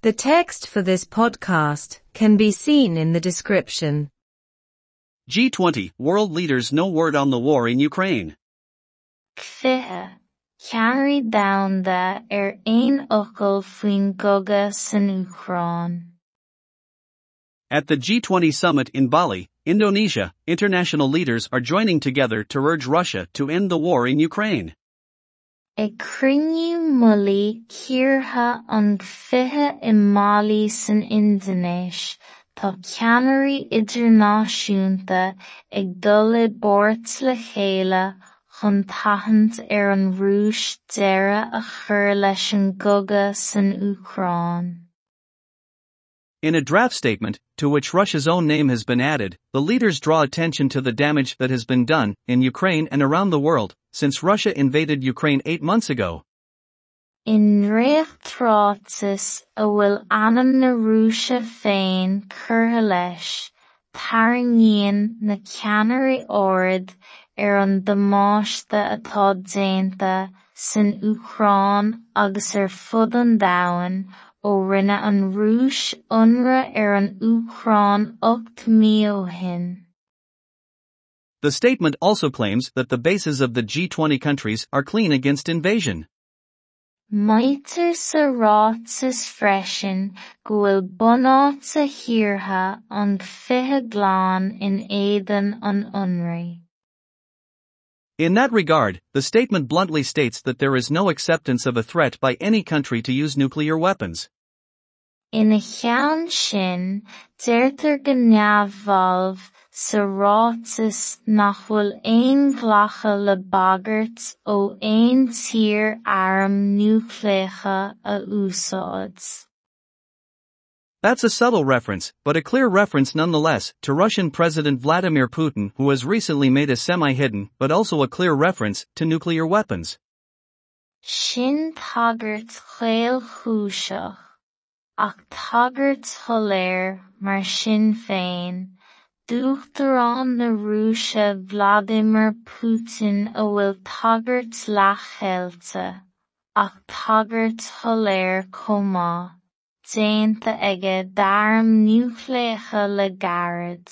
The text for this podcast can be seen in the description. G20 World leaders no word on the war in Ukraine. Cfithe, ceannarí domhanda ar aon focal faoin gcogadh san Uachtaráin. At the G20 summit in Bali, Indonesia, international leaders are joining together to urge Russia to end the war in Ukraine. Ag cruinniú mulaí ciortha an fiche i san tá le ar an rúis a chur leis an gcogadh san. In a draft statement, to which Russia's own name has been added, the leaders draw attention to the damage that has been done, in Ukraine and around the world, since Russia invaded Ukraine eight months ago. In réamhthrátas a bhfuil ainm na Rúise féin curtha leis, ceannairí ard ar er an damáiste atá déanta san Uachtaráin agus er ó rinne Uachtaráin er ocht míl hin. The statement also claims that the bases of the G20 countries are clean against invasion. Maítear sa freisin go bhfuil bunáta an fiche in éideann an ionraí. In that regard, the statement bluntly states that there is no acceptance of a threat by any country to use nuclear weapons. Ina cheann sin, deirtear go neamhbhalbh sa rátas nach bhfuil aon ghlacha le bagairt ó aon tír arm núicléacha a úsáid. That's a subtle reference, but a clear reference nonetheless, to Russian President Vladimir Putin, who has recently made a semi hidden, but also a clear reference, to nuclear weapons. Sin tagart chéal chúiseach, ach tagart tholéir mar sin féin, dúchtarán na Rúise Vladimir Putin a bhfuil tagart leathchéilte, ach tagart tholéir chomh déanta aige d'arm núicléacha le gairid.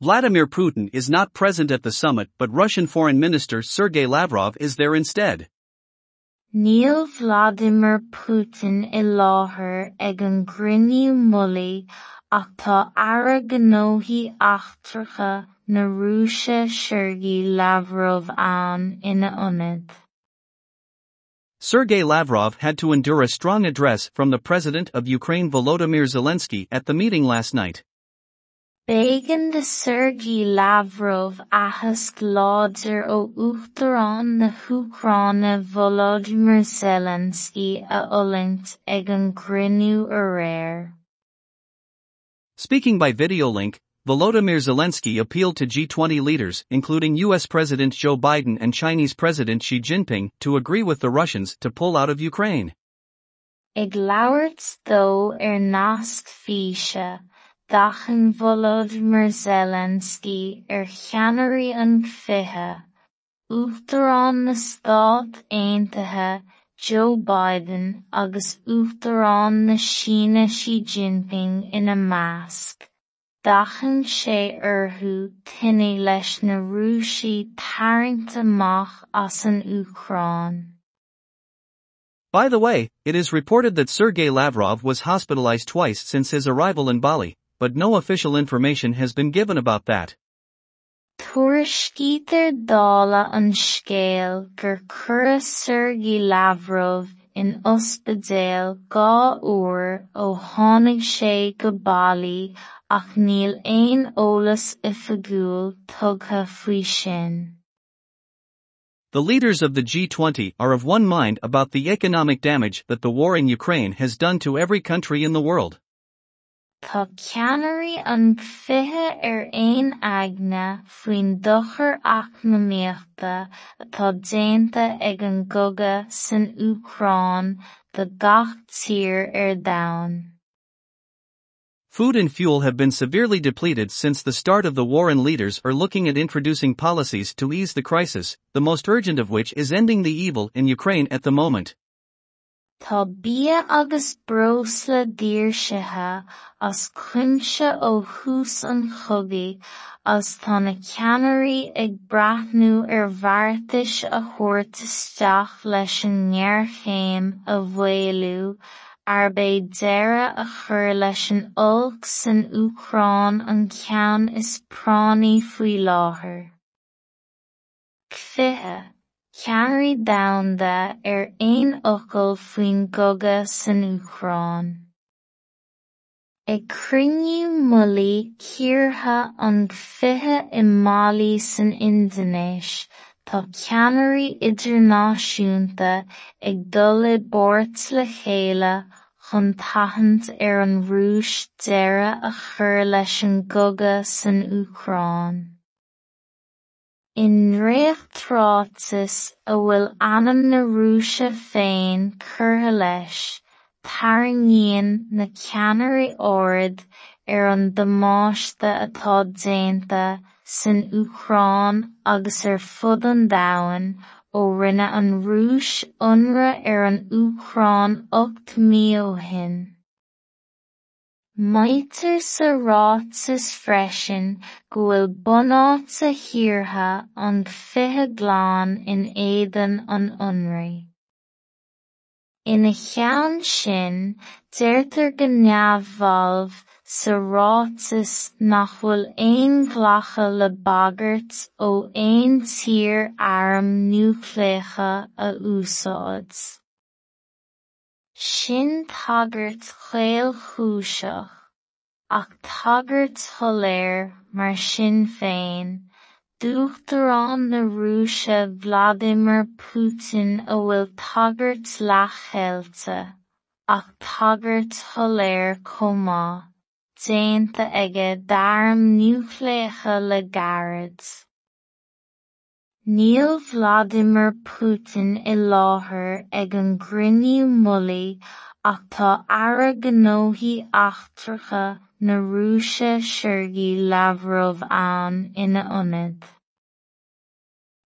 Vladimir Putin is not present at the summit, but Russian Foreign Minister Sergei Lavrov is there instead. Neil Vladimir Putin i láthair ag an ach tá ara gnóthaí eachtracha na Rúise Sergei Lavrov ann ina ionad. Sergei Lavrov had to endure a strong address from the President of Ukraine Volodymyr Zelensky at the meeting last night. B'éigean de Sergei Lavrov achas láidir ó Uachtaráin na Húcráine Volodymyr Zelensky a ullint ag an gcruinniú a réir. Speaking by video link, Volodymyr Zelensky appealed to G20 leaders, including US President Joe Biden and Chinese President Xi Jinping, to agree with the Russians to pull out of Ukraine. Nasc Volodymyr Zelensky ar cheannairí an fiche, Uachtaráin na Stát Aontaithe Joe Biden agus Uachtaráin na Síne Xi Jinping ina measc. Dachan sé orthú tine leis na Rúisí tarraingt amach as an Uachtaráin. By the way, it is reported that Sergei Lavrov was hospitalized twice since his arrival in Bali, but no official information has been given about that. Tuairiscítear dála an scéal gur cuireadh Sergei Lavrov in ospidéal dhá uair ó tháinig sé go Bali ach níl aon eolas oifigiúil tugtha faoi. The leaders of the G20 are of one mind about the economic damage that the war in Ukraine has done to every country in the world. Tá an ar aon faoin eacnamaíochta atá déanta ag an san de gach tír ar er domhan. Food and fuel have been severely depleted since the start of the war, and leaders are looking at introducing policies to ease the crisis, the most urgent of which is ending the evil in Ukraine at the moment. Tá bia agus breosla díorsithe as cuimse ó thús an chogaí as tá na ceannairí ag breathnú ar mhartais a thabhairt isteach leis an ngearchéim a mhéalú arb é deireadh a chur leis an olc san Uachtaráin an ceann is pránaí faoi láthair. Cluiche Ceannairí domhanda ar aon focal faoin gcogadh san Uachtaráin. Ag cruinniú molaí tíortha an fiche i Mbailí san Indonéis, tá ceannairí idirnáisiúnta ag dul i bpóirt le chéile chun an rúis deireadh a chur leis san Uachtaráin. I nDraochtaráltas a bhfuil ainm na Rúise féin curtha leis, tarraingíonn na ceannairí ard ar an damáiste atá déanta san Uachtaráin agus ar fud an domhain ó rinne an rúis ionradh ar an Uachtaráin ocht mí ó shin. Maítear sa rátas freisin go bhfuil bunáta thiortha an fiche ghlan in éadan an ionradh. Ina cheann sin, deirtear go neamh-bhalb sa rátas nach bhfuil aon ghlacha le bagairt ó aon tír airm núicléacha a úsáid. Sin tagairt chaol chúiseach, ach tagairt soiléir mar sin féin, dúchtarán na Rúise Vladimir Putin a bhfuil tagairt leathchéilte, ach tagairt chomh maith, déanta aige d'arm núicléacha le gairid. Níl Vladimir Putin i láthair ag an gcruinniú molaí ach tá aire Sergei Lavrov ann ina ionad.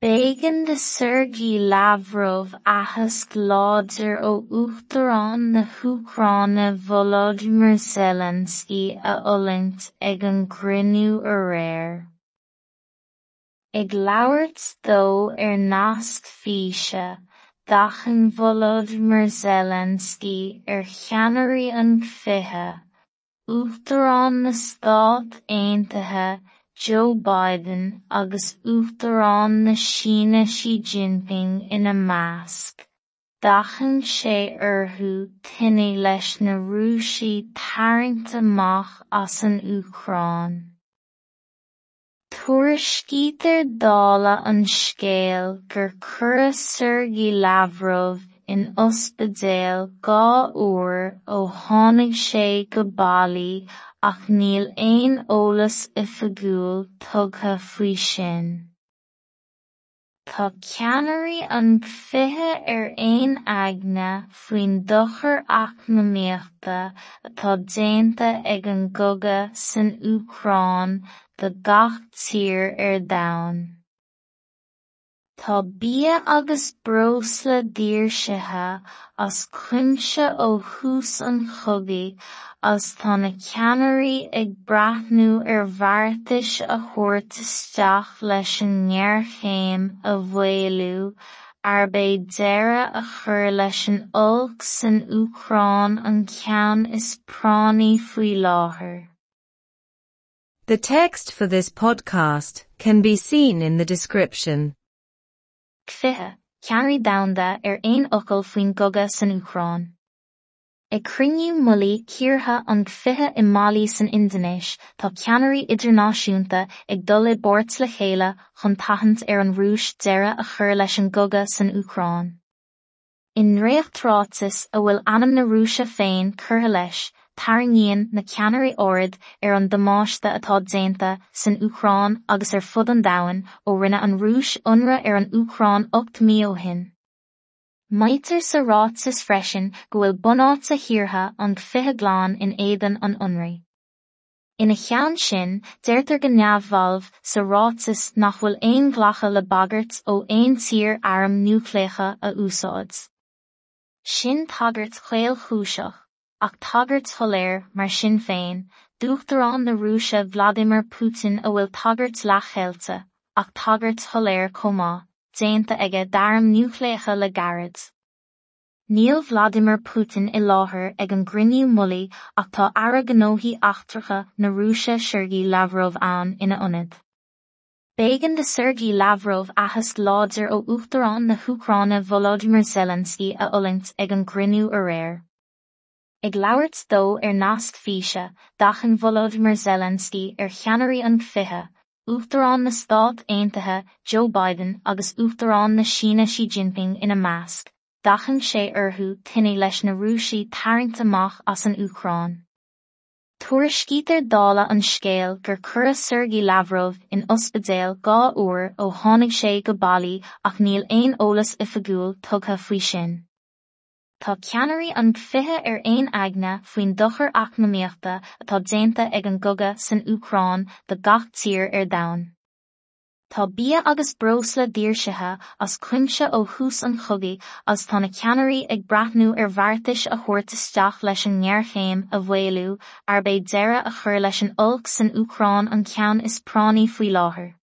B'éigean de Sergei Lavrov áthas go láidir ó Uachtaráin na Húcráine Volodymyr Zelenski a fhullaingt ag an gcruinniú. Ag labhairt dó ar nasc físe, dachan Volodymyr Zelenski ar cheannairí an fiche, Uachtarán na Stát Aontaithe Joe Biden agus Uachtarán na Síne Xi Jinping ina measc, dachan sé orthu tine leis na Rúisí tarraingt amach as an Uachtaráin. Tuairiscítear dála an scéal gur cuireadh Sergei Lavrov in ospidéal dhá uair ó tháinig sé go Bali ach níl aon eolas faoi sin. Tá ceannairí an fiche ar aon aigne faoin dochar eacnamaíochta atá déanta ag an gcogadh san Uachtaráin de gach tír ar. Tá bia agus as cuimse ó an as tá na ag ar a isteach leis an a deireadh a chur leis an olc san Uachtaráin an ceann is faoi láthair. The text for this podcast can be seen in the description. Cfithe, ceanirí damhanda ar aon ocail faoin gogad san Ucráin. I cruniú mullaí ciortha an fithe i Málí san Indonéis tá ceanirí idirnáisiúnta ag dul i bort le chéile chun tahanant ar an rúis deire a chur leis an goga san Ucráin. In réochtrátas a bhfuil anam na rúise féin curtha leis tarraingéan na ceanirí órid ar an damáiste atá déanta san Ucrán agus ar fud an dahan ó rinne an rúis unra ar an Ucrán 8 míhin. Maitir sa ráit is freisin go bhfuil bonát sa hirirtha an fithe gláán in éan an unraí. Ina chean sin déirtar go neamhvalh sa rátas nach bhfuil éon ghlacha le bagart ó éon tír airm núclécha a úsáid. Sin tagart chléil chúiseach. Ach tagart tholéir mar sin féin, dúchtarrán na Rúise Vladimir Putin a bhfuil tagart lechchéilte, ach tagart tholéir comá, déanta aige darm nucléacha le garad. Níl Vladimir Putin i láthair ag an grinniú mulaí ach tá ara gnóthaí achtracha na Rúise Sergei Lavrov ann ina ionad. Bégan de Sergei Lavrov achas láidir ó uachtarrán na Húcráine Volodymyr Zelensky a ulingt ag an grinniú a réir. Ag labhairt dó ar nasc físe dachan Volodymyr Zelensky ar cheannairí an fiche, uachtarrán na Stát Aontaithe Joe Biden agus uachtarrán na Sína Xi Jinping ina measc, dachan sé orthú tine leis na Rúsí tarint amach as an Ucrán. Tuairiscítear dála an scéal gur cura Sergei Lavrov in ospidéal gá uair ó tháinig sé go bailí ach níl aon eolas oifigiúil tugtha faoi sin. Tá ceannairí an fiche ar aon aigne faoin dochar eacnamaíochta atá déanta ag an gogad san Ucrán de gach tír ar domhan. Tá bia agus brosla díirsethe as cuimse ó thús an chugaí as tá na ceannairí ag brathnú ar bhartais a thuirt isteach leis an ngearchéim a bhfuilú ar bé deire a chur leis an ulc san Ucrán an ceann is pránaí faoi láthair.